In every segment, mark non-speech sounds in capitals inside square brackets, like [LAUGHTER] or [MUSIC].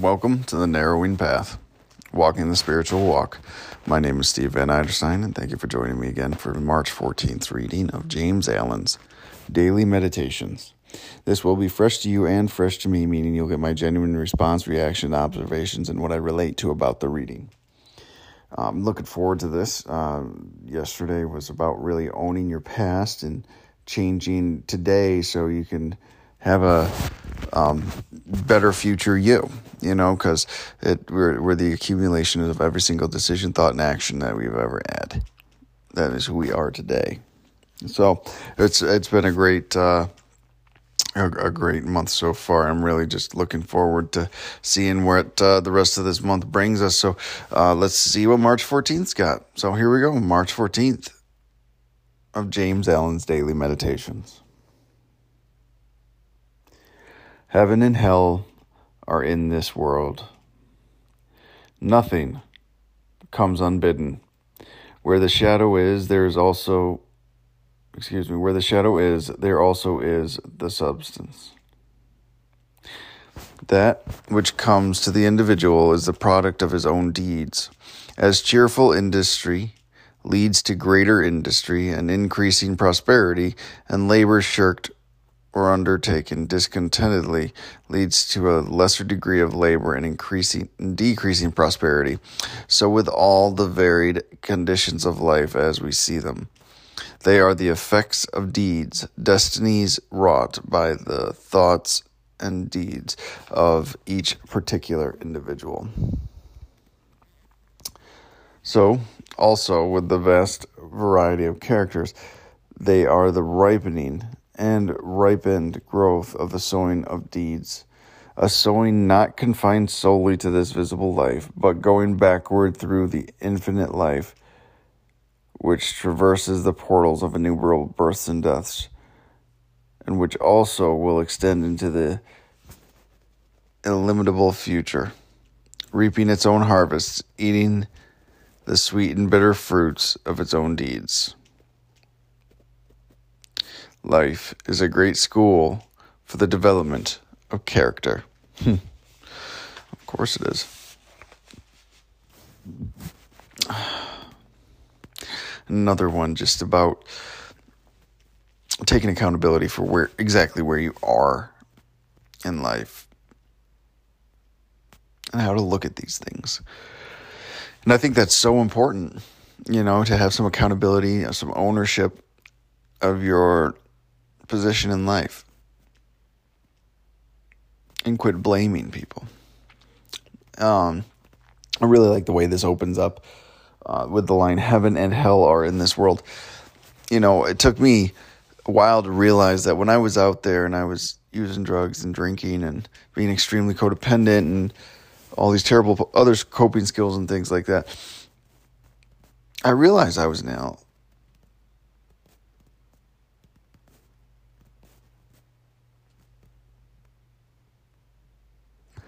Welcome to the Narrowing Path, Walking the Spiritual Walk. My name is Steve Van Eiderstein, and thank you for joining me again for March 14th reading of James Allen's Daily Meditations. This will be fresh to you and fresh to me, meaning you'll get my genuine response, reaction, observations, and what I relate to about the reading. I'm looking forward to this. Uh, yesterday was about really owning your past and changing today so you can have a um, better future you, you know, because we're, we're the accumulation of every single decision, thought, and action that we've ever had. That is who we are today. So it's it's been a great uh, a, a, great month so far. I'm really just looking forward to seeing what uh, the rest of this month brings us. So uh, let's see what March 14th's got. So here we go, March 14th of James Allen's Daily Meditations. Heaven and hell are in this world. Nothing comes unbidden. Where the shadow is, there is also, excuse me, where the shadow is, there also is the substance. That which comes to the individual is the product of his own deeds. As cheerful industry leads to greater industry and increasing prosperity, and labor shirked or undertaken discontentedly leads to a lesser degree of labor and increasing decreasing prosperity. So with all the varied conditions of life as we see them they are the effects of deeds. Destinies wrought by the thoughts and deeds of each particular individual. So also with the vast variety of characters they are the ripening and ripened growth of the sowing of deeds. A sowing not confined solely to this visible life, but going backward through the infinite life which traverses the portals of innumerable births and deaths, and which also will extend into the illimitable future, reaping its own harvests, eating the sweet and bitter fruits of its own deeds. Life is a great school for the development of character. Hmm. of course it is. Another one just about taking accountability for where exactly where you are in life and how to look at these things. And I think that's so important, you know, to have some accountability, some ownership of your position in life and quit blaming people. Um, I really like the way this opens up uh, with the line "Heaven and hell are in this world." You know, it took me a while to realize that when I was out there and I was using drugs and drinking and being extremely codependent and all these terrible other coping skills and things like that, I realized I was an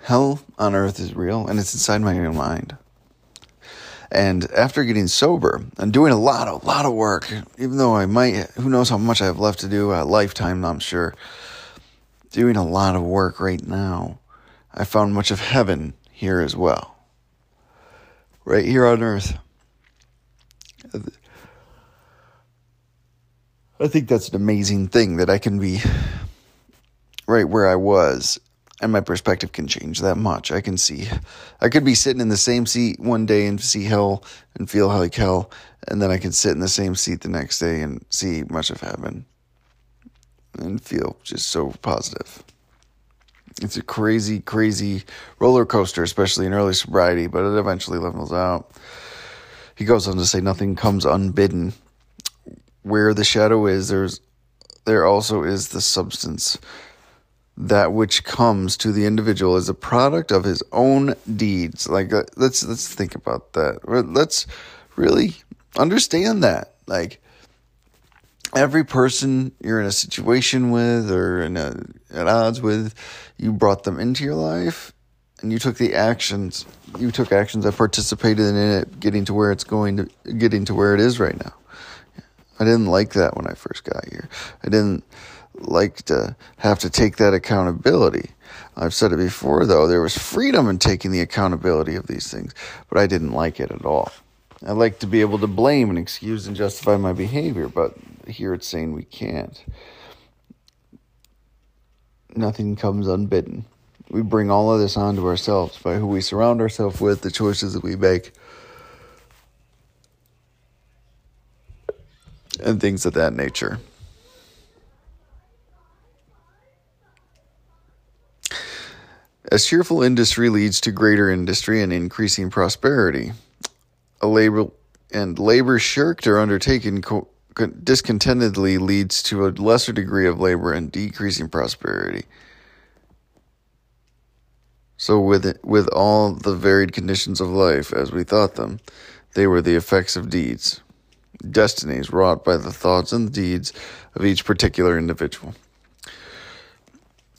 hell. On earth is real and it's inside my own mind. And after getting sober and doing a lot, a lot of work, even though I might, who knows how much I have left to do, a lifetime, I'm sure, doing a lot of work right now, I found much of heaven here as well. Right here on earth. I think that's an amazing thing that I can be right where I was and my perspective can change that much. I can see, I could be sitting in the same seat one day and see hell and feel like hell, and then I can sit in the same seat the next day and see much of heaven and feel just so positive. It's a crazy, crazy roller coaster, especially in early sobriety, but it eventually levels out. He goes on to say, Nothing comes unbidden. Where the shadow is, there's there also is the substance that which comes to the individual is a product of his own deeds. Like uh, let's let's think about that. Let's really understand that. Like every person you're in a situation with or in a, at odds with, you brought them into your life and you took the actions. You took actions that participated in it getting to where it's going to getting to where it is right now. I didn't like that when I first got here. I didn't like to have to take that accountability. I've said it before, though, there was freedom in taking the accountability of these things, but I didn't like it at all. I like to be able to blame and excuse and justify my behavior, but here it's saying we can't. Nothing comes unbidden. We bring all of this onto ourselves by who we surround ourselves with, the choices that we make, and things of that nature. As cheerful industry leads to greater industry and increasing prosperity, a labor and labor shirked or undertaken co- discontentedly leads to a lesser degree of labor and decreasing prosperity. So, with it, with all the varied conditions of life as we thought them, they were the effects of deeds, destinies wrought by the thoughts and the deeds of each particular individual.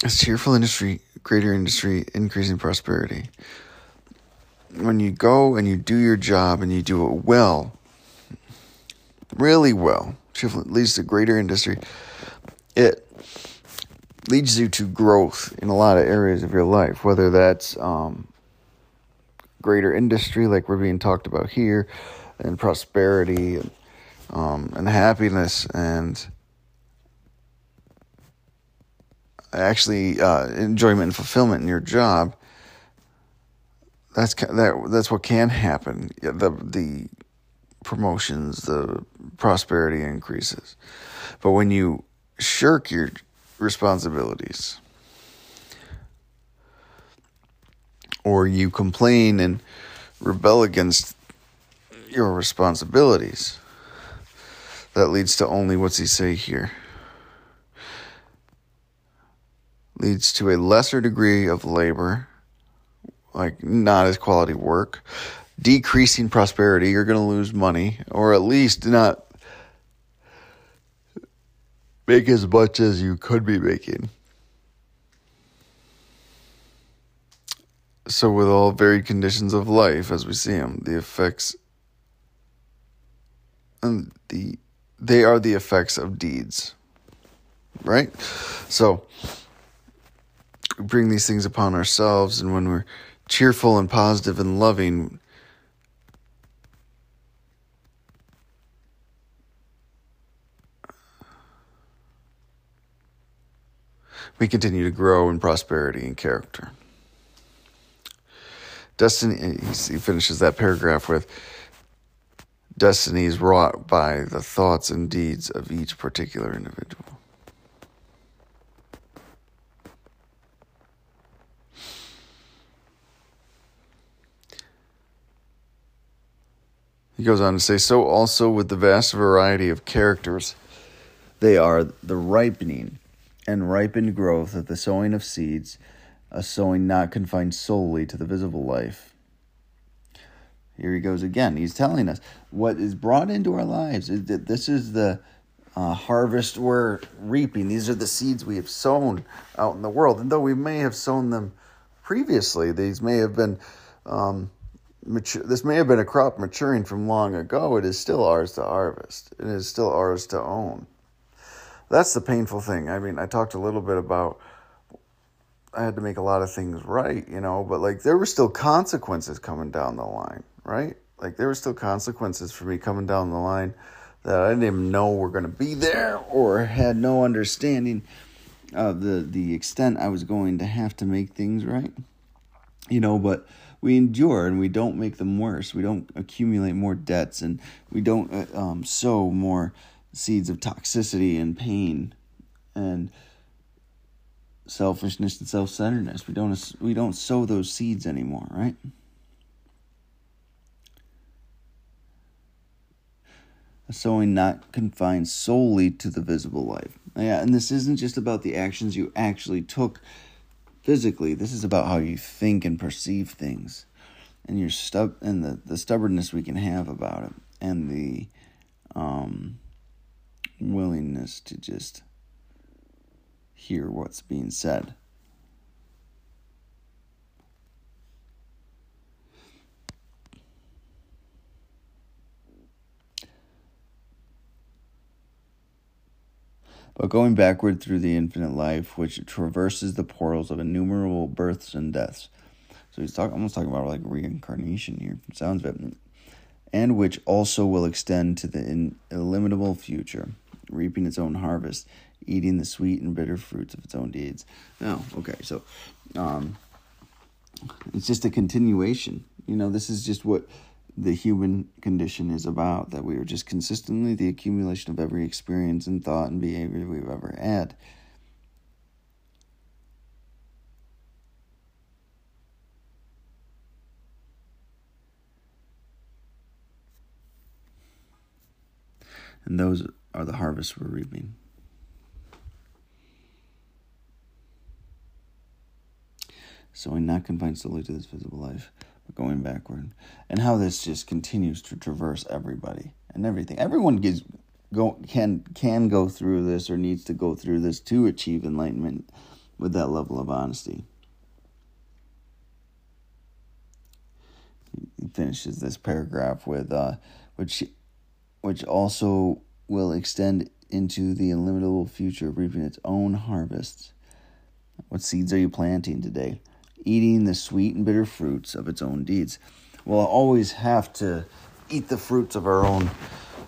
As cheerful industry, greater industry, increasing prosperity when you go and you do your job and you do it well, really well, it leads to greater industry. It leads you to growth in a lot of areas of your life, whether that's um, greater industry, like we're being talked about here, and prosperity and, um, and happiness and actually uh, enjoyment and fulfillment in your job that's that that's what can happen. The the promotions, the prosperity increases, but when you shirk your responsibilities, or you complain and rebel against your responsibilities, that leads to only what's he say here? Leads to a lesser degree of labor like not as quality work, decreasing prosperity, you're going to lose money, or at least not make as much as you could be making. So, with all varied conditions of life as we see them, the effects and the they are the effects of deeds, right? So, we bring these things upon ourselves, and when we're cheerful and positive and loving. We continue to grow in prosperity and character. Destiny, he finishes that paragraph with destiny is wrought by the thoughts and deeds of each particular individual. He goes on to say, so also with the vast variety of characters, they are the ripening and ripened growth of the sowing of seeds, a sowing not confined solely to the visible life. Here he goes again. He's telling us what is brought into our lives. that This is the uh, harvest we're reaping. These are the seeds we have sown out in the world. And though we may have sown them previously, these may have been um, mature, this may have been a crop maturing from long ago. It is still ours to harvest. It is still ours to own. That's the painful thing. I mean, I talked a little bit about I had to make a lot of things right, you know, but like there were still consequences coming down the line, right? Like there were still consequences for me coming down the line that I didn't even know were going to be there or had no understanding of the the extent I was going to have to make things right. You know, but we endure and we don't make them worse. We don't accumulate more debts and we don't uh, um, sow more seeds of toxicity and pain and selfishness and self-centeredness. We don't we don't sow those seeds anymore, right? Sowing not confined solely to the visible life. Yeah, and this isn't just about the actions you actually took physically. This is about how you think and perceive things, and your stub and the the stubbornness we can have about it, and the um, willingness to just hear what's being said. But going backward through the infinite life, which traverses the portals of innumerable births and deaths. So he's talking, almost talking about like reincarnation here, sounds of it, and which also will extend to the illimitable future, reaping its own harvest, eating the sweet and bitter fruits of its own deeds. Now, okay, so um, it's just a continuation. You know, this is just what the human condition is about that we are just consistently the accumulation of every experience and thought and behavior we've ever had. And those are the harvests we're reaping. So I'm not confined solely to this visible life going backward, and how this just continues to traverse everybody and everything. Everyone gets go can can go through this or needs to go through this to achieve enlightenment with that level of honesty. He finishes this paragraph with uh, which which also will extend into the illimitable future, reaping its own harvests. What seeds are you planting today? Eating the sweet and bitter fruits of its own deeds. We'll always have to eat the fruits of our own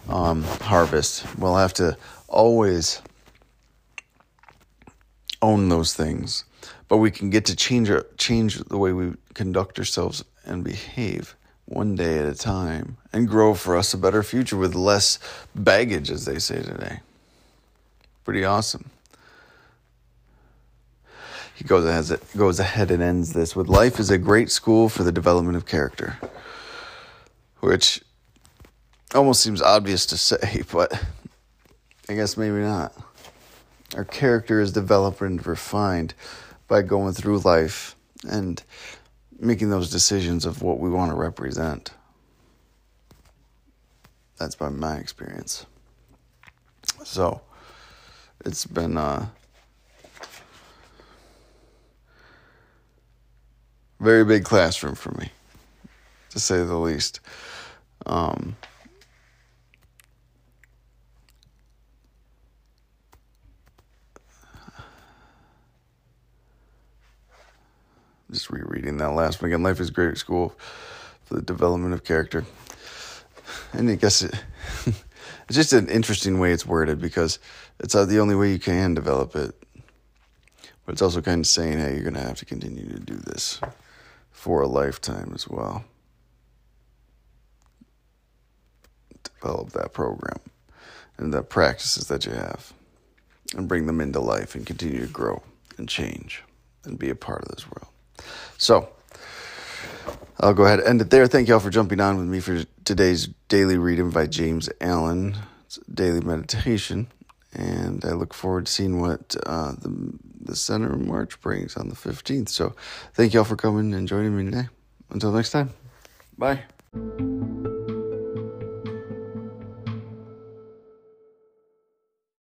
um, harvest. We'll have to always own those things, but we can get to change change the way we conduct ourselves and behave one day at a time and grow for us a better future with less baggage, as they say today. Pretty awesome he goes ahead, goes ahead and ends this with life is a great school for the development of character which almost seems obvious to say [LAUGHS] but i guess maybe not. Our character is developed and refined by going through life and making those decisions of what we want to represent. That's by my experience. So it's been uh very big classroom for me, to say the least. Um, just rereading that last one again. Life is great at school for the development of character. And I guess it, [LAUGHS] it's just an interesting way it's worded because it's the only way you can develop it. But it's also kind of saying, hey, you're going to have to continue to do this for a lifetime as well. Develop that program and the practices that you have and bring them into life and continue to grow and change and be a part of this world. So, I'll go ahead and end it there. Thank you all for jumping on with me for today's daily reading by James Allen. Daily meditation, and I look forward to seeing what uh, the the Center of March brings on the 15th. So thank you all for coming and joining me today. Until next time, bye.